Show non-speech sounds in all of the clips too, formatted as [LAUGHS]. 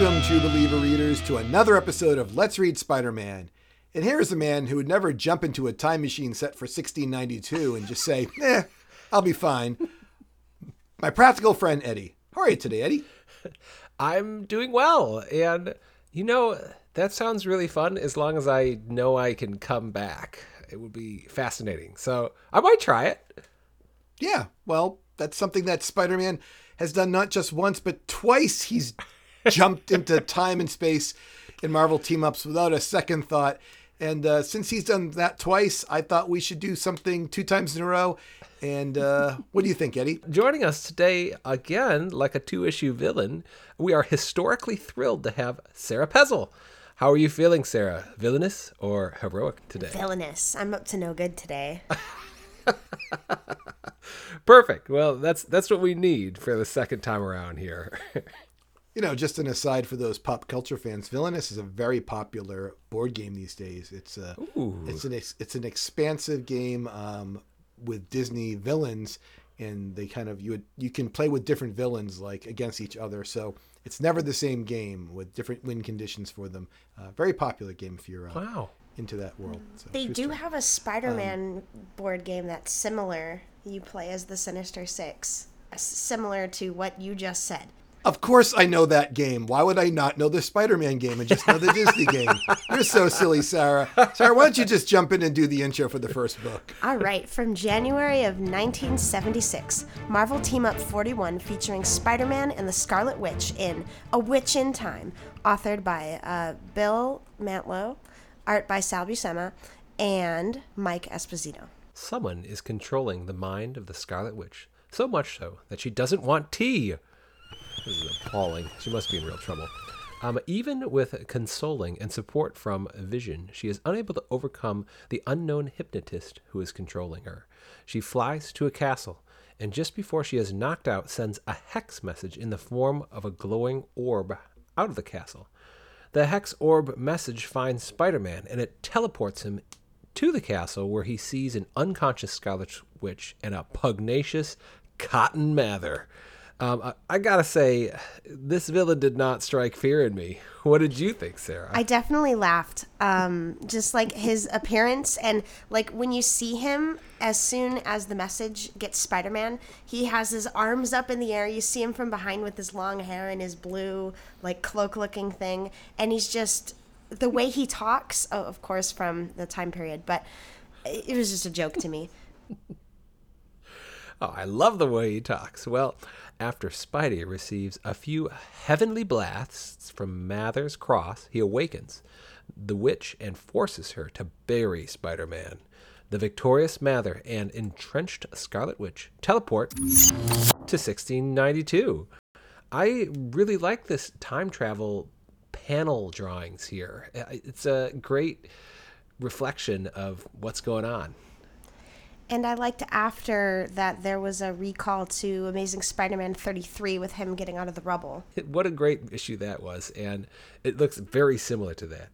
Welcome, True Believer readers, to another episode of Let's Read Spider Man. And here is a man who would never jump into a time machine set for 1692 and just say, [LAUGHS] eh, I'll be fine. My practical friend, Eddie. How are you today, Eddie? [LAUGHS] I'm doing well. And, you know, that sounds really fun as long as I know I can come back. It would be fascinating. So I might try it. Yeah, well, that's something that Spider Man has done not just once, but twice. He's jumped into time and space in Marvel team ups without a second thought. And uh, since he's done that twice, I thought we should do something two times in a row. And uh, what do you think, Eddie? Joining us today, again, like a two issue villain, we are historically thrilled to have Sarah Pezzle. How are you feeling, Sarah? Villainous or heroic today? Villainous. I'm up to no good today. [LAUGHS] Perfect. Well, that's that's what we need for the second time around here. [LAUGHS] You know, just an aside for those pop culture fans, Villainous is a very popular board game these days. It's a Ooh. it's an it's an expansive game um, with Disney villains, and they kind of you would, you can play with different villains like against each other. So it's never the same game with different win conditions for them. Uh, very popular game if you're uh, wow. into that world. So, They do story. have a Spider-Man board game that's similar. You play as the Sinister Six, similar to what you just said. Of course, I know that game. Why would I not know the Spider-Man game and just know the Disney game? You're so silly, Sarah. Sarah, why don't you just jump in and do the intro for the first book? All right, from January of 1976, Marvel Team Up 41 featuring Spider Man and the Scarlet Witch in A Witch in Time, authored by uh, Bill Mantlo, art by Sal Buscema, and Mike Esposito. Someone is controlling the mind of the Scarlet Witch, so much so that she doesn't want tea. This is appalling. She must be in real trouble. Um, even with consoling and support from Vision, she is unable to overcome the unknown hypnotist who is controlling her. She flies to a castle, and just before she is knocked out, sends a hex message in the form of a glowing orb out of the castle. The hex orb message finds Spider Man, and it teleports him to the castle where he sees an unconscious Scarlet Witch and a pugnacious Cotton Mather. Um, I, I gotta say, this villain did not strike fear in me. [LAUGHS] What did you think, Sarah? I definitely laughed. Um, just like his appearance and like when you see him as soon as the message gets Spider-Man, he has his arms up in the air. You see him from behind with his long hair and his blue like cloak-looking thing, and he's just the way he talks. Oh, of course, from the time period, but it was just a joke to me. [LAUGHS] Oh, I love the way he talks. Well, after Spidey receives a few heavenly blasts from Mather's cross, he awakens the witch and forces her to bury Spider Man. The victorious Mather and entrenched Scarlet Witch teleport to 1692. I really like this time travel panel drawings here. It's a great reflection of what's going on. And I liked after that there was a recall to Amazing Spider-Man 33 with him getting out of the rubble. What a great issue that was, and it looks very similar to that.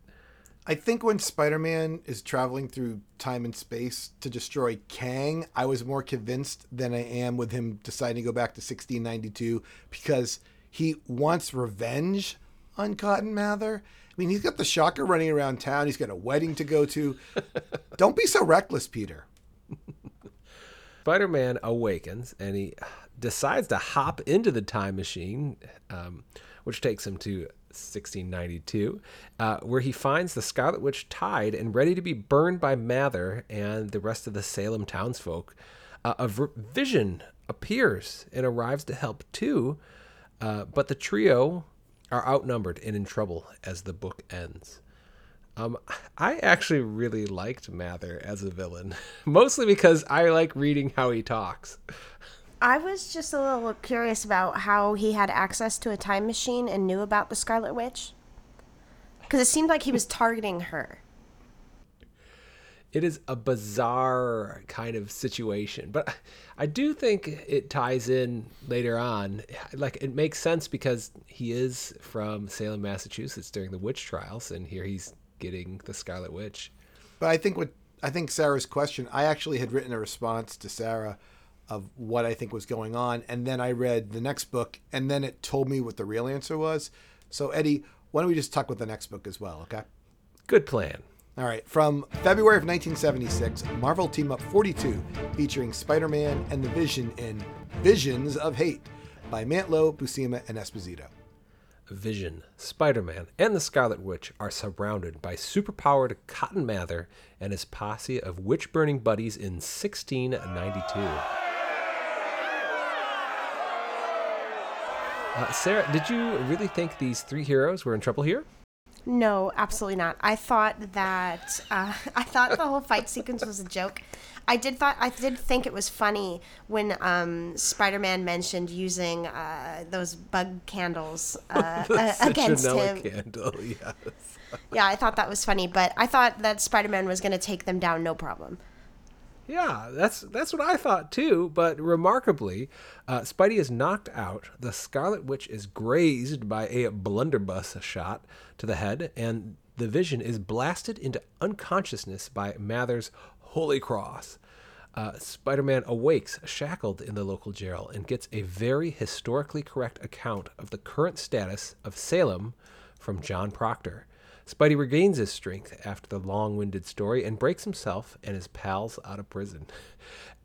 I think when Spider Man is traveling through time and space to destroy Kang, I was more convinced than I am with him deciding to go back to 1692 because he wants revenge on Cotton Mather. I mean, he's got the shocker running around town, he's got a wedding to go to. [LAUGHS] Don't be so reckless, Peter. Spider Man awakens and he decides to hop into the time machine, um, which takes him to 1692, uh, where he finds the Scarlet Witch tied and ready to be burned by Mather and the rest of the Salem townsfolk. Uh, a v- vision appears and arrives to help too, uh, but the trio are outnumbered and in trouble as the book ends. Um, I actually really liked Mather as a villain, [LAUGHS] mostly because I like reading how he talks. I was just a little curious about how he had access to a time machine and knew about the Scarlet Witch. Because it seemed like he was targeting her. It is a bizarre kind of situation, but I do think it ties in later on. Like it makes sense because he is from Salem, Massachusetts during the witch trials, and here he's getting the Scarlet Witch. But I think what I think Sarah's question, I actually had written a response to Sarah of what I think was going on, and then I read the next book, and then it told me what the real answer was. So, Eddie, why don't we just talk with the next book as well, okay? Good plan. All right, from February of 1976, Marvel Team Up 42, featuring Spider Man and the Vision in Visions of Hate by Mantlo, Buscema, and Esposito. Vision, Spider Man, and the Scarlet Witch are surrounded by superpowered Cotton Mather and his posse of witch burning buddies in 1692. Uh, Sarah, did you really think these three heroes were in trouble here? No, absolutely not. I thought that uh, [LAUGHS] I thought the whole fight sequence was a joke. I did thought I did think it was funny when um, Spider-Man mentioned using uh, those bug candles uh, [LAUGHS] uh, against him. candle, [LAUGHS] yes. Yeah, I thought that was funny, but I thought that Spider-Man was going to take them down no problem. Yeah, that's that's what I thought too. But remarkably, uh, Spidey is knocked out. The Scarlet Witch is grazed by a blunderbuss shot to the head, and the Vision is blasted into unconsciousness by Mather's Holy Cross. Uh, Spider-Man awakes shackled in the local jail and gets a very historically correct account of the current status of Salem from John Proctor. Spidey regains his strength after the long winded story and breaks himself and his pals out of prison.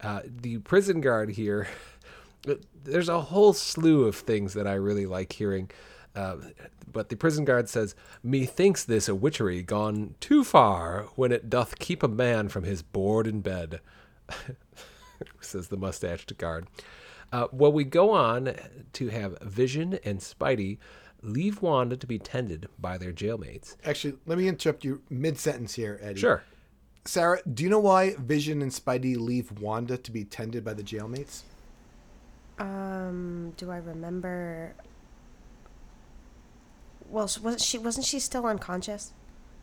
Uh, the prison guard here, there's a whole slew of things that I really like hearing. Uh, but the prison guard says, Methinks this a witchery gone too far when it doth keep a man from his board and bed, [LAUGHS] says the mustached guard. Uh, well, we go on to have Vision and Spidey leave Wanda to be tended by their jailmates. Actually, let me interrupt you mid sentence here, Eddie. Sure. Sarah, do you know why Vision and Spidey leave Wanda to be tended by the jailmates? Um, do I remember? Well, wasn't she wasn't she still unconscious?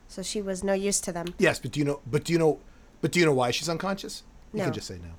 So she was no use to them. Yes, but do you know? But do you know? But do you know why she's unconscious? You No. can just say no.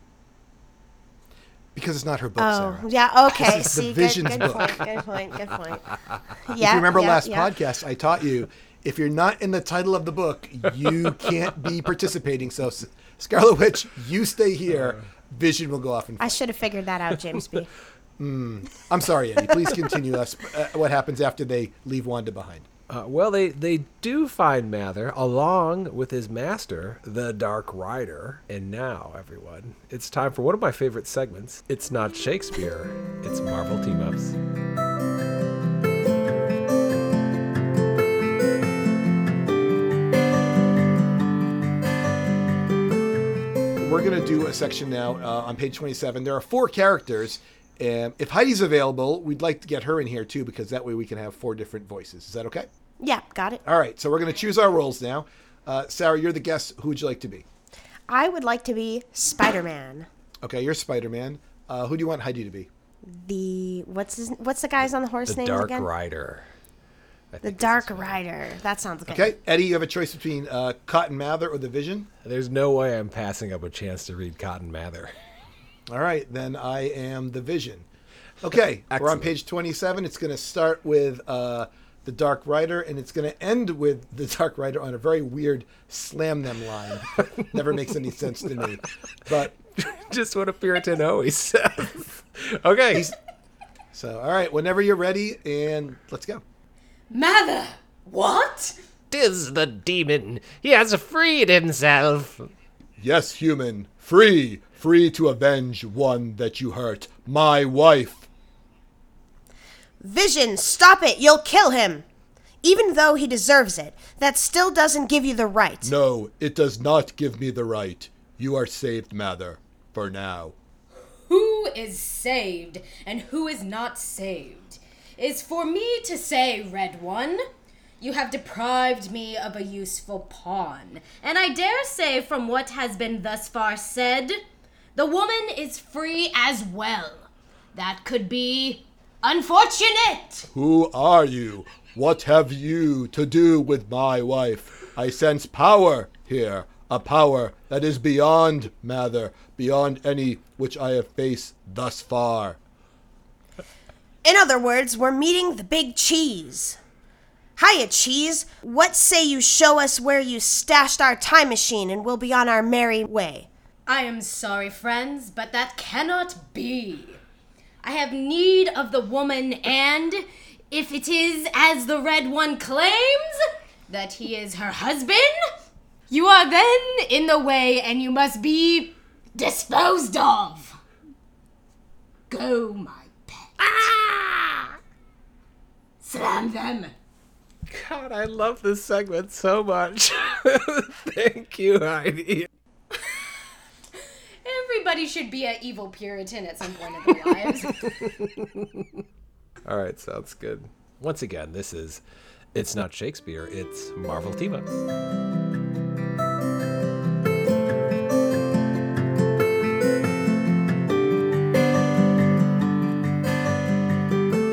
Because it's not her book, Oh, Sarah. yeah. [LAUGHS] Okay. This is the See, Vision's good, good book. point. Good point. Good point. [LAUGHS] If you remember yeah, last yeah. podcast, I taught you if you're not in the title of the book, you can't be participating. So, Scarlet Witch, you stay here. Vision will go off and. I should have figured that out, James B. [LAUGHS] I'm sorry, Eddie. Please continue us. Uh, what happens after they leave Wanda behind? Uh, well, they, they do find Mather along with his master, the Dark Rider. And now, everyone, it's time for one of my favorite segments. It's not Shakespeare, it's Marvel Team Ups. We're going to do a section now uh, on page 27. There are four characters. Um, if Heidi's available, we'd like to get her in here too, because that way we can have four different voices. Is that okay? Yeah, got it. All right, so we're going to choose our roles now. Uh, Sarah, you're the guest. Who would you like to be? I would like to be Spider-Man. Okay, you're Spider Man. Uh, who do you want Heidi to be? The what's his, what's the guys on the horse name? The names Dark again? Rider. I The Dark. Rider. That sounds good. Okay, Eddie, you have a choice between uh, Cotton Mather or the Vision. There's no way I'm passing up a chance to read Cotton Mather. [LAUGHS] All right, then I am the Vision. [LAUGHS] Okay, we're on page 27. It's going to start with uh, the Dark Rider, and it's going to end with the Dark Rider on a very weird slam them line. [LAUGHS] Never makes any sense to me. But [LAUGHS] Just what a Puritan always says. okay. so, all right, whenever you're ready, and let's go. Mather! What? Tis the demon. He has freed himself. Yes, human, free, free to avenge one that you hurt, my wife. Vision, stop it! You'll kill him. Even though he deserves it, that still doesn't give you the right. No, it does not give me the right. You are saved, Mather, for now. Who is saved and who is not saved? Is for me to say, Red One. You have deprived me of a useful pawn, and I dare say, from what has been thus far said, the woman is free as well. That could be unfortunate. Who are you? What have you to do with my wife? I sense power here, a power that is beyond Mather, beyond any which I have faced thus far. In other words, we're meeting the big cheese. Hiya, cheese. What say you show us where you stashed our time machine and we'll be on our merry way? I am sorry, friends, but that cannot be. I have need of the woman, and if it is as the Red One claims, that he is her husband, you are then in the way and you must be disposed of. Go, my pet. Ah! Slam them. God, I love this segment so much. [LAUGHS] Thank you, Heidi. Everybody should be an evil Puritan at some point in their lives. [LAUGHS] All right, sounds good. Once again, this is It's Not Shakespeare, it's Marvel Team Ups.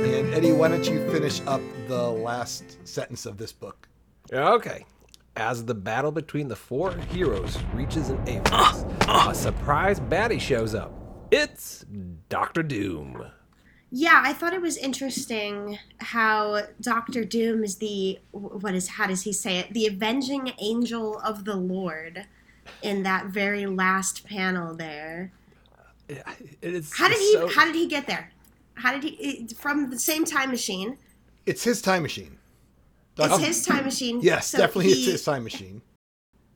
And Eddie, why don't you finish up the last sentence of this book? Okay. As the battle between the four heroes reaches an apex, a surprise baddie shows up. It's Doctor Doom. Yeah, I thought it was interesting how Doctor Doom is the what is how does he say it? The avenging angel of the Lord in that very last panel there. It is How did he so- how did he get there? How did he from the same time machine? It's his time machine. It's Doc- his time machine. Yes, so definitely it's his time machine.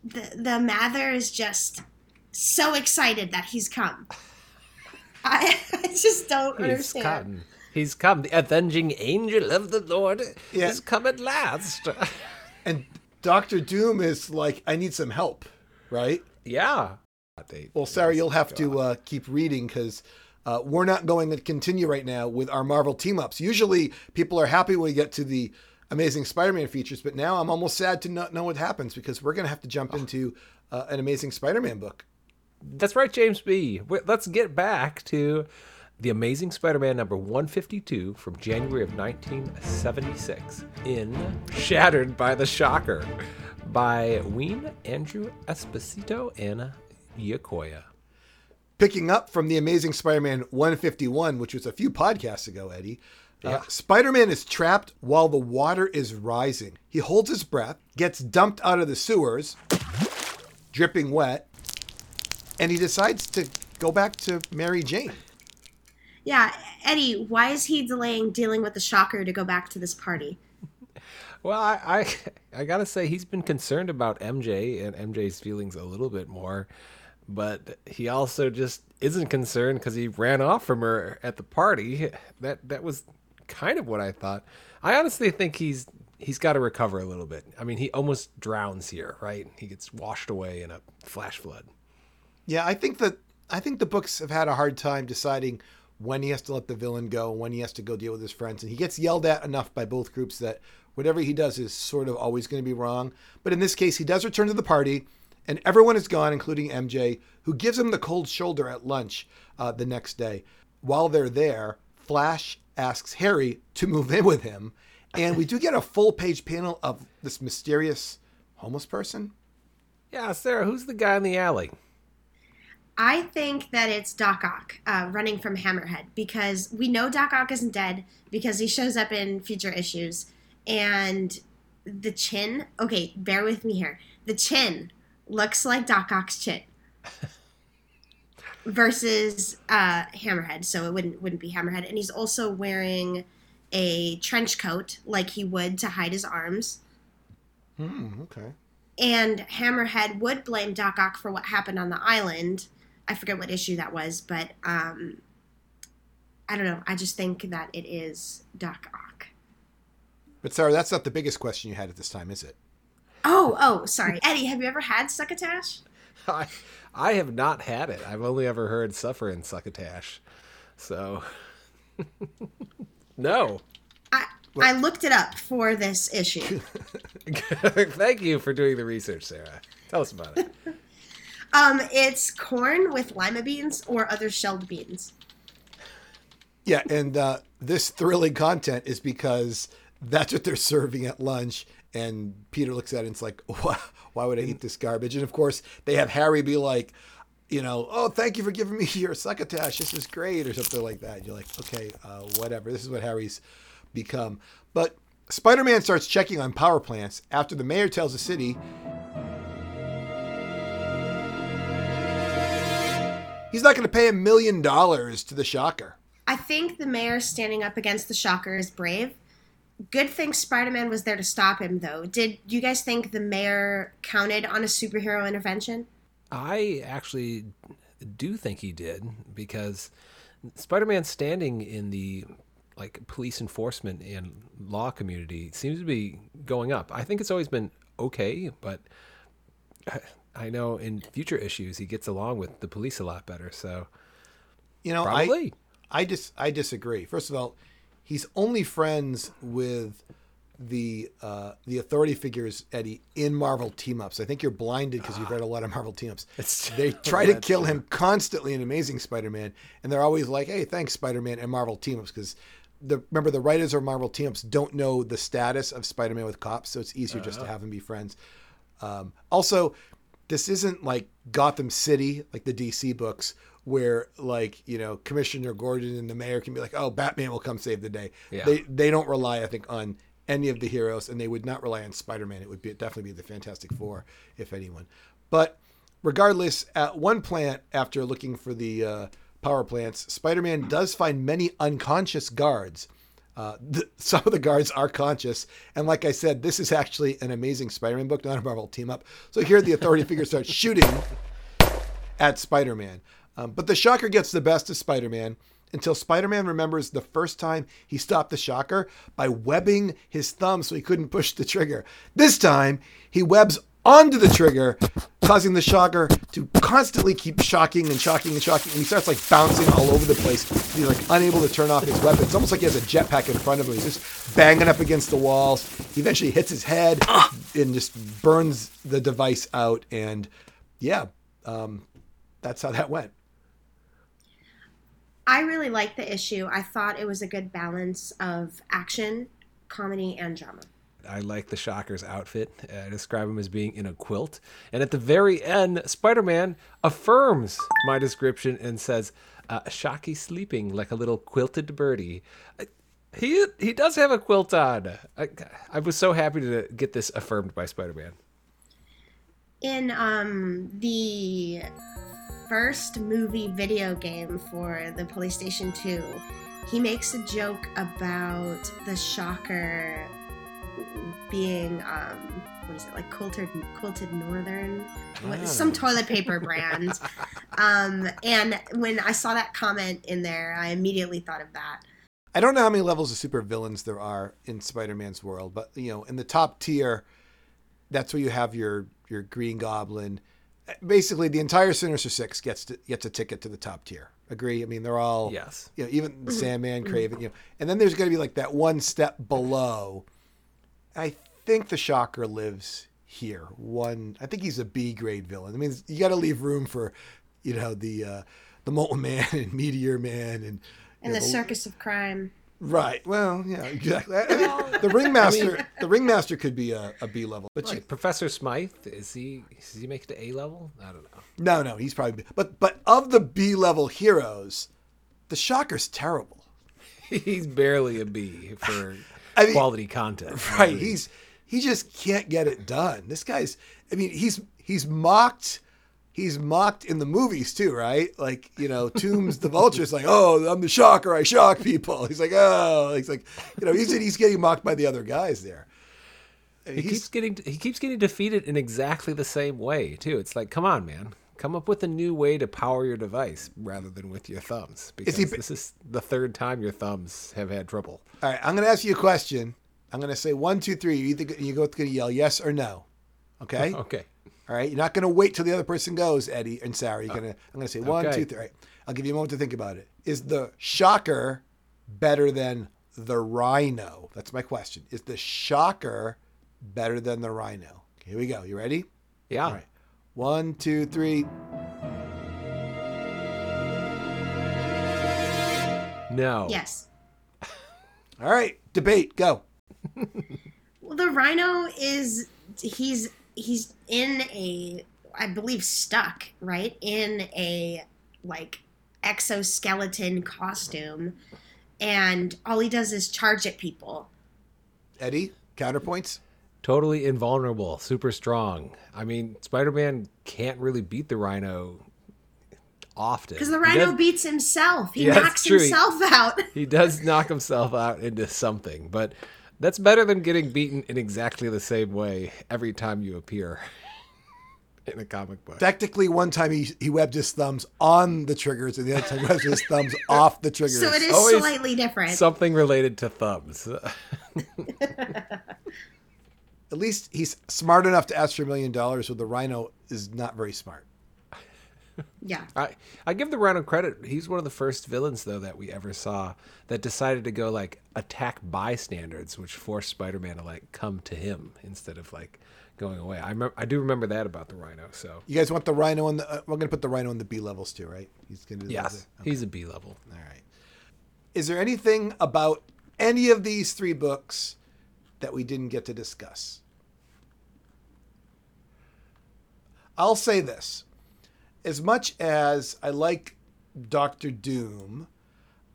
The, the Mather is just so excited that he's come. I, [LAUGHS] I just don't He's understand. come. He's come. The avenging angel of the Lord Yeah. has come at last. [LAUGHS] And Doctor Doom is like, I need some help, right? yeah. Well, Sarah, you'll have to uh, keep reading because uh, we're not going to continue right now with our Marvel team ups. Usually, people are happy when we get to the Amazing Spider-Man features, but now I'm almost sad to not know what happens because we're going to have to jump into uh, an Amazing Spider-Man book. That's right, James B. Let's get back to The Amazing Spider Man number 152 from January of 1976 in Shattered by the Shocker by Wein, Andru Esposito, and Giacoia. Picking up from the Amazing Spider-Man 151, which was a few podcasts ago, Eddie. Uh, Spider-Man is trapped while the water is rising. He holds his breath, gets dumped out of the sewers, dripping wet, and he decides to go back to Mary Jane. Yeah, Eddie, why is he delaying dealing with the shocker to go back to this party? [LAUGHS] Well, I, I I gotta say he's been concerned about MJ and MJ's feelings a little bit more, but he also just isn't concerned because he ran off from her at the party. That that was kind of what I thought. I honestly think he's he's got to recover a little bit. I mean, he almost drowns here, right? He gets washed away in a flash flood. Yeah, I think that I think the books have had a hard time deciding when he has to let the villain go, when he has to go deal with his friends, and he gets yelled at enough by both groups that whatever he does is sort of always going to be wrong. But in this case, he does return to the party, and everyone is gone, including MJ, who gives him the cold shoulder at lunch uh, the next day. While they're there, Flash asks Harry to move in with him, and we do get a full page panel of this mysterious homeless person. Yeah, Sarah, who's the guy in the alley? I think that it's Doc Ock uh, running from Hammerhead because we know Doc Ock isn't dead because he shows up in future issues. And the chin, okay, bear with me here. The chin looks like Doc Ock's chin versus uh, Hammerhead, so it wouldn't wouldn't be Hammerhead. And he's also wearing a trench coat like he would to hide his arms. Hmm, okay. And Hammerhead would blame Doc Ock for what happened on the island. I forget what issue that was, but um, I don't know. I just think that it is Doc Ock. But Sarah, that's not the biggest question you had at this time, is it? Oh, oh, sorry. Eddie, have you ever had succotash? [LAUGHS] I I have not had it. I've only ever heard suffer in succotash. So [LAUGHS] no. I, I looked it up for this issue. [LAUGHS] Thank you for doing the research, Sarah. Tell us about it. Um, it's corn with lima beans or other shelled beans. Yeah, and uh, this thrilling content is because that's what they're serving at lunch. And Peter looks at it and it's like, [LAUGHS] why, why would I eat this garbage? And of course, they have Harry be like, you know, oh, thank you for giving me [LAUGHS] your succotash. This is great, or something like that. You're like, okay, uh, whatever. This is what Harry's become. But Spider Man starts checking on power plants after the mayor tells the city he's not going to pay a million dollars to the shocker. I think the mayor standing up against the shocker is brave good thing Spider-Man was there to stop him, though. Did you guys think the mayor counted on a superhero intervention? I actually do think he did because Spider-Man standing in the like police enforcement and law community seems to be going up. I think it's always been okay, but [SIGHS] I know in future issues he gets along with the police a lot better. So You know, probably. I I dis I disagree. First of all, he's only friends with the uh, the authority figures Eddie in Marvel team ups. I think you're blinded because you've read a lot of Marvel team ups. [LAUGHS] They try to kill him constantly in Amazing Spider-Man, and they're always like, "Hey, thanks Spider-Man" and Marvel team ups because the remember the writers of Marvel team ups don't know the status of Spider-Man with cops, so it's easier just to have them be friends. Um, also, this isn't like Gotham City, like the DC books, where like you know Commissioner Gordon and the mayor can be like, "Oh, Batman will come save the day." Yeah. They they don't rely, I think, on any of the heroes, and they would not rely on Spider-Man. It would be definitely be the Fantastic Four, if anyone. But regardless, at one plant, after looking for the uh, power plants, Spider-Man does find many unconscious guards. Uh, [LAUGHS] th- some of the guards are conscious, and like I said, this is actually an amazing Spider-Man book, not a Marvel team up. So here, the Authority figures start shooting at Spider-Man, um, but the Shocker gets the best of Spider-Man until Spider-Man remembers the first time he stopped the Shocker by webbing his thumb so he couldn't push the trigger. This time, he webs onto the trigger, causing the Shocker to constantly keep shocking and shocking and shocking, and he starts like bouncing all over the place. He's like unable to turn off his weapon. It's almost like he has a jetpack in front of him. He's just banging up against the walls. He eventually hits his head and just burns the device out. And yeah, um, that's how that went. I really liked the issue. I thought it was a good balance of action, comedy, and drama. I like the Shocker's outfit. I describe him as being in a quilt. And at the very end, Spider Man affirms my description and says, uh, Shocky sleeping like a little quilted birdie. Uh, He, he does have a quilt on. I, I was so happy to get this affirmed by Spider Man. In um, the first movie video game for the PlayStation 2, he makes a joke about the Shocker being um, what is it like quilted quilted northern? What, some toilet paper brand. [LAUGHS] Um, and when i saw that comment in there i immediately thought of that. I don't know how many levels of super villains there are in Spider-Man's world, but you know, in the top tier, that's where you have your your Green Goblin. Basically, the entire Sinister Six gets to, gets a ticket to the top tier. Agree? I mean, they're all Yes. You know, even the Sandman, Kraven. You know, and then there's going to be like that one step below. I think the Shocker lives here. One, I think he's a B grade villain. I mean, you got to leave room for, you know, the uh, the Molten Man [LAUGHS] and Meteor Man and and you know, the circus of crime Right. Well, yeah, exactly. [LAUGHS] I mean, the ringmaster, the ringmaster could be a, a B level, but you, Professor Smythe, is he does he make it to A level? I don't know. no, no, he's probably. But but of the B level heroes, the Shocker's terrible. He's barely a B for [LAUGHS] I mean- quality content. [LAUGHS] Right. He's he just can't get it done. This guy's. I mean, he's he's mocked. He's mocked in the movies too, right? Like you know, Toomes the Vulture's like, "Oh, I'm the Shocker. I shock people." He's like, "Oh," he's like, you know, he's he's getting mocked by the other guys there. He keeps getting he keeps getting defeated in exactly the same way too. It's like, come on, man, come up with a new way to power your device rather than with your thumbs. Because he- this is the third time your thumbs have had trouble. All right, I'm going to ask you a question. I'm going to say one, two, three. You either you go going to yell yes or no. Okay. [LAUGHS] Okay. All right. You're not going to wait till the other person goes, Eddie and Sarah. You're uh, gonna. I'm going to say one, okay. two, three. All right. I'll give you a moment to think about it. Is the shocker better than the rhino? That's my question. Is the shocker better than the rhino? Okay, here we go. You ready? Yeah. All right. One, two, three. No. yes All right. Debate. Go. [LAUGHS] well the rhino is he's he's in a i believe stuck right in a like exoskeleton costume and all he does is charge at people Eddie. Counterpoints. Totally invulnerable, super strong. I mean, Spider-Man can't really beat the Rhino often. because the rhino does- beats himself he Yeah, knocks himself out he does knock himself out into something, but That's better than getting beaten in exactly the same way every time you appear [LAUGHS] in a comic book. Technically, one time he, he webbed his thumbs on the triggers, and the other time he webbed his thumbs [LAUGHS] off the triggers. So it is Always slightly different. Something related to thumbs. [LAUGHS] At least he's smart enough to ask for a million dollars, where the Rhino is not very smart. Yeah. I, I give the Rhino credit. He's one of the first villains, though, that we ever saw that decided to go like attack bystanders, which forced Spider-Man to like come to him instead of like going away. I remember, I do remember that about the Rhino. So You guys want the Rhino in the? Uh, we're gonna put the Rhino in the B levels too, right? He's gonna. Do yes, the- he's a B level. All right. Is there anything about any of these three books that we didn't get to discuss? I'll say this. As much as I like Doctor Doom,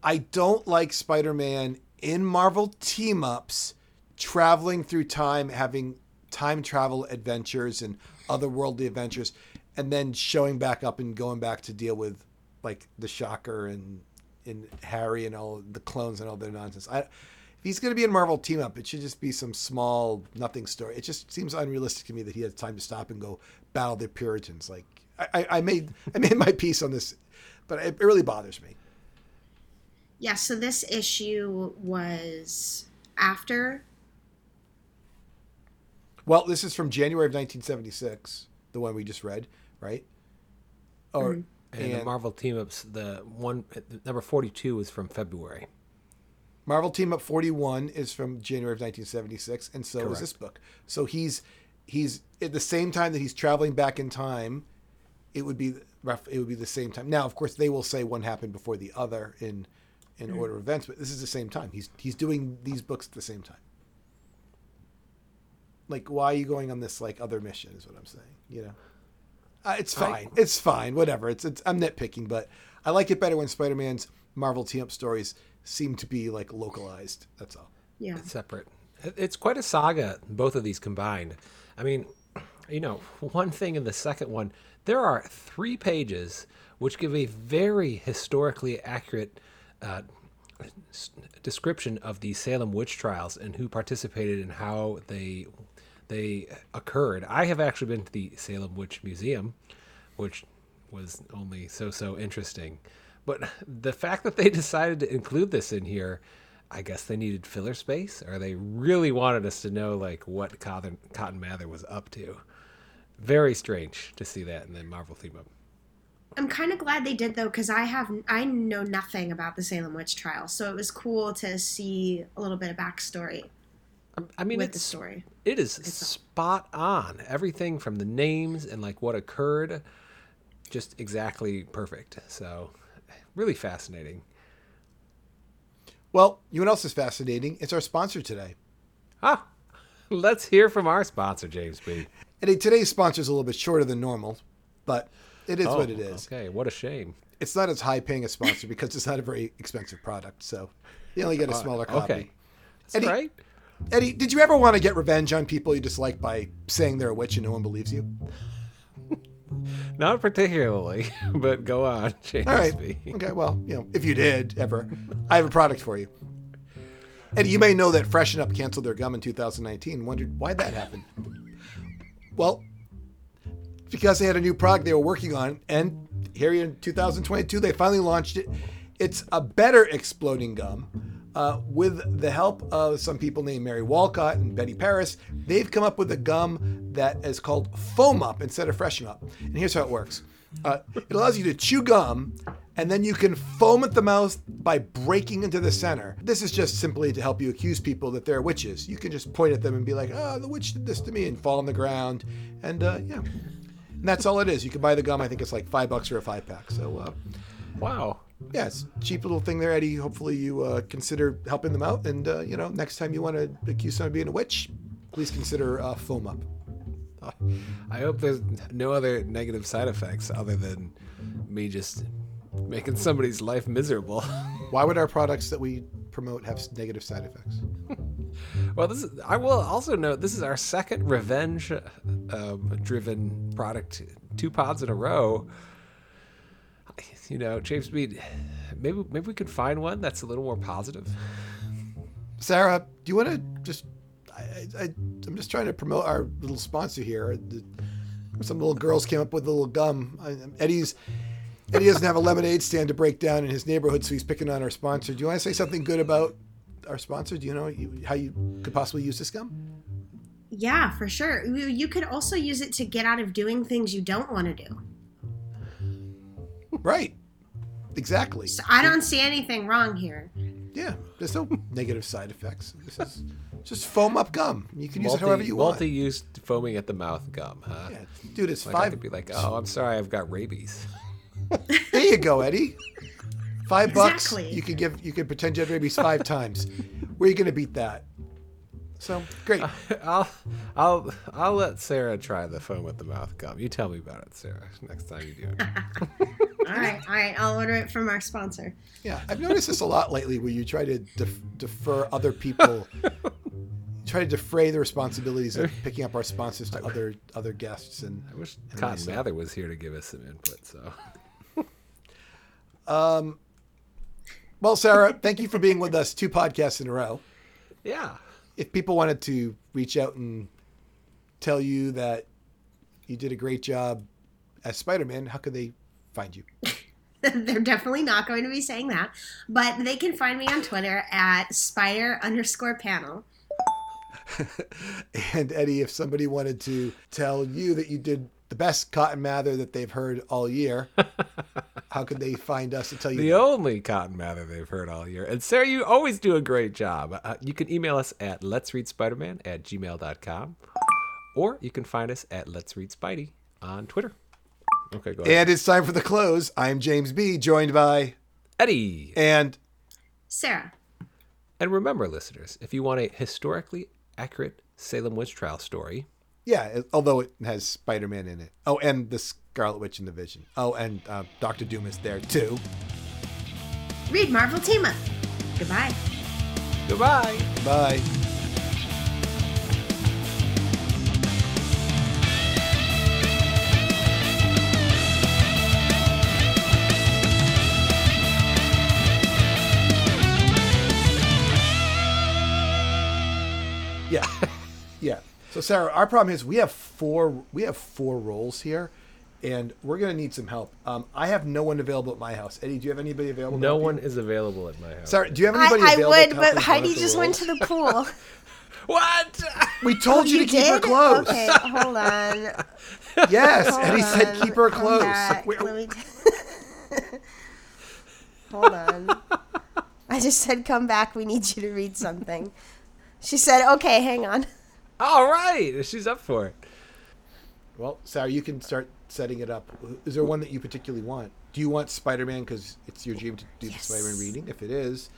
I don't like Spider Man in Marvel team ups traveling through time, having time travel adventures and otherworldly adventures, and then showing back up and going back to deal with like the Shocker and and Harry and all the clones and all their nonsense. I, if he's going to be in Marvel team up, it should just be some small nothing story. It just seems unrealistic to me that he has time to stop and go battle the Puritans. Like I, I, I made I made my piece on this, but it, it really bothers me. Yeah, so this issue was after. Well, this is from January of 1976, the one we just read, right? Or mm-hmm. And, the Marvel team ups, the one number forty-two is from February. Marvel Team Up 41 is from January of 1976, and so is this book. So he's he's at the same time that he's traveling back in time. It would be rough. It would be the same time. Now, of course, they will say one happened before the other in in order of events, but this is the same time. He's he's doing these books at the same time. Like, why are you going on this like other mission? Is what I'm saying. You know, uh, it's fine. It's fine. Whatever. It's, it's I'm nitpicking, but I like it better when Spider-Man's Marvel team up stories seem to be like localized. That's all. Yeah. separate. It's quite a saga, both of these combined. I mean, you know, one thing in the second one, there are three pages which give a very historically accurate uh, description of the Salem witch trials and who participated and how they they occurred. I have actually been to the Salem Witch Museum, which was only so so interesting. But the fact that they [LAUGHS] decided to include this in here, I guess they needed filler space, or they really wanted us to know like what Cotton Cotton Mather was up to. Very strange to see that in the Marvel team up. I'm kind of glad they did though, because I have I know nothing about the Salem witch trial, so it was cool to see a little bit of backstory I mean, with the it's story. it is spot on. Everything from the names and like what occurred, just exactly perfect. So, really fascinating. Well, you know what else is fascinating? It's our sponsor today. Ah, [LAUGHS] let's hear from our sponsor, James B. And today's sponsor is a little bit shorter than normal, but it is what it oh, is. Okay, what a shame. It's not as high paying a sponsor because it's not a very expensive product, so you only get a uh, smaller copy. Okay, that's Eddie- right. Eddie, did you ever want to get revenge on people you dislike by saying they're a witch and no one believes you? [LAUGHS] Not particularly, [LAUGHS] but go on, [LAUGHS] James All right. B. Okay, well, you know, if you did ever, I have a product for you. Eddie, you may know that Freshen Up canceled their gum in 2019. Wondered why that happened. Well, because they had a new product they were working on, and here in 2022 they finally launched it. It's a better exploding gum. Uh, with the help of some people named Mary Walcott and Betty Parris, they've come up with a gum that is called Foam Up instead of Freshen Up. And here's how it works uh, it allows you to chew gum, and then you can foam at the mouth by breaking into the center. This is just simply to help you accuse people that they're witches. You can just point at them and be like, oh, the witch did this to me, and fall on the ground. And uh, yeah. And that's all it is. You can buy the gum. I think it's like five bucks for a five pack. So, uh, Wow. yeah, it's cheap little thing there, Eddie. Hopefully, you uh, consider helping them out. And, uh, you know, next time you want to accuse someone of being a witch, please consider uh, foam up. I hope there's no other negative side effects other than me just making somebody's life miserable. [LAUGHS] Why would our products that we promote have negative side effects? [LAUGHS] well, this is, I will also note this is our second revenge um, driven product, two pods in a row. You know, James B., maybe maybe we could find one that's a little more positive. Sarah, do you want to just? I, I, I'm just trying to promote our little sponsor here. Some little girls came up with a little gum. I, Eddie's he doesn't have a lemonade stand to break down in his neighborhood, so he's picking on our sponsor. Do you want to say something good about our sponsor? Do you know you, how you could possibly use this gum? Yeah, for sure. You you could also use it to get out of doing things you don't want to do. Right. Exactly. So I don't see anything wrong here. Yeah. There's no negative side effects. This is just foam up gum. You can use it however you want. multi-use foaming at the mouth gum, huh? Yeah. Dude, it's Like I could be like, oh, I'm sorry, I've got rabies. [LAUGHS] There you go, Eddie. Five bucks. Exactly. You could give. You could pretend you had rabies five [LAUGHS] times. Where are you going to beat that? So great. [LAUGHS] I'll, I'll, I'll let Sarah try the foam with the mouth gum. You tell me about it, Sarah, next time you do it. All right, all right. I'll order it from our sponsor. Yeah, I've noticed this a lot lately, where you try to def- defer other people, try to defray the responsibilities of picking up our sponsors to other other guests, and I wish and Cotton. Mather was here to give us some input. So Um, well, Sarah, thank you for being with us two podcasts in a row. yeah, If people wanted to reach out and tell you that you did a great job as Spider-Man, how could they find you? [LAUGHS] They're definitely not going to be saying that, but they can find me on Twitter at spider underscore panel. [LAUGHS] And Eddie, if somebody wanted to tell you that you did the best Cotton Mather that they've heard all year, [LAUGHS] how could they find us to tell you? the that? only Cotton Mather they've heard all year. And Sarah, you always do a great job. Uh, you can email us at let's read Spider-Man at gmail.com or you can find us at let's read Spidey on Twitter. Okay, go ahead. And it's time for the close. I'm James B, joined by Eddie. and Sarah. And remember, listeners, if you want a historically accurate Salem witch trial story, yeah, although it has Spider-Man in it. Oh, and the Scarlet Witch and the Vision. Oh, and uh, Doctor Doom is there too. Read Marvel Team Up. Goodbye. goodbye. Bye. So Sarah, our problem is we have four we have four roles here and we're gonna need some help. Um, I have no one available at my house. Eddie, do you have anybody available? No help you? one is available at my house. Sarah, do you have I, anybody I available? would, to but Heidi the just went to the pool. [LAUGHS] What? We told you, to keep her close. Okay, hold on. Yes, Hold Eddie said keep her close. Wait, Let me [LAUGHS] hold on. I just said, come back. We need you to read something. She said, okay, hang on. All right. She's up for it. Well, Sarah, you can start setting it up. Is there one that you particularly want? Do you want Spider-Man because it's your dream to do Yes. the Spider-Man reading? If it is,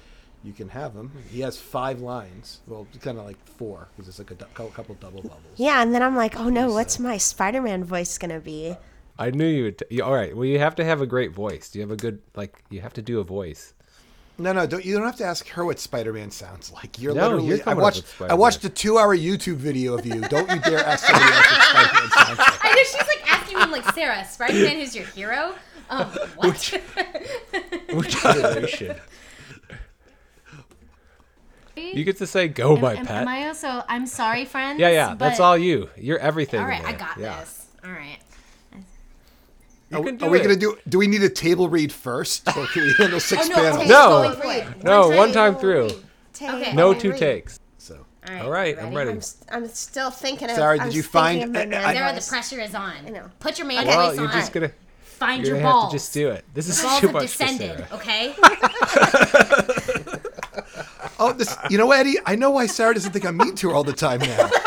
you can have him. He has five lines. Well, it's kind of like four because it's like a du- couple double bubbles. Yeah, and then I'm like, oh no, what's uh, my Spider Man voice going to be? I knew you would. T- all right. Well, you have to have a great voice. Do you have a good, like, you have to do a voice. No, no, don't you don't have to ask her what Spider-Man sounds like. You're No, literally. you're I coming up watched. with I Spider-Man. watched a two-hour YouTube video of you. Don't you dare ask somebody else what Spider-Man sounds like. I know she's like asking me, I'm like, Sarah, Spider Man is your hero? Um, what? [LAUGHS] Which generation? you get to say "Go, my am, pet." am I also? I'm sorry, friends. yeah, yeah. That's all you. You're everything. All right, I got yeah. this. All right. You Are, can do are we it. gonna do? Do we need a table read first, or can we handle six [LAUGHS] Oh, no, panels? No. Going. No, One one time. time through. Okay. No and two read. takes. So, All right. All right, I'm ready? ready. I'm, st- I'm still thinking of. Sarah, I'm did you find- of my I- man I- Sarah, the pressure is on. I know. Put your man Well, voice you're on. just gonna. Find You're your gonna balls. have to just do it. This is The balls too have much for descended, Sarah. okay? [LAUGHS] oh, this. You know, Eddie. I know why Sarah doesn't think I'm mean to her all the time now. [LAUGHS]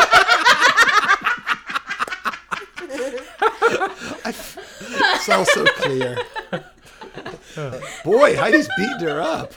I- it's all so clear. [LAUGHS] Boy, Heidi's beating her up.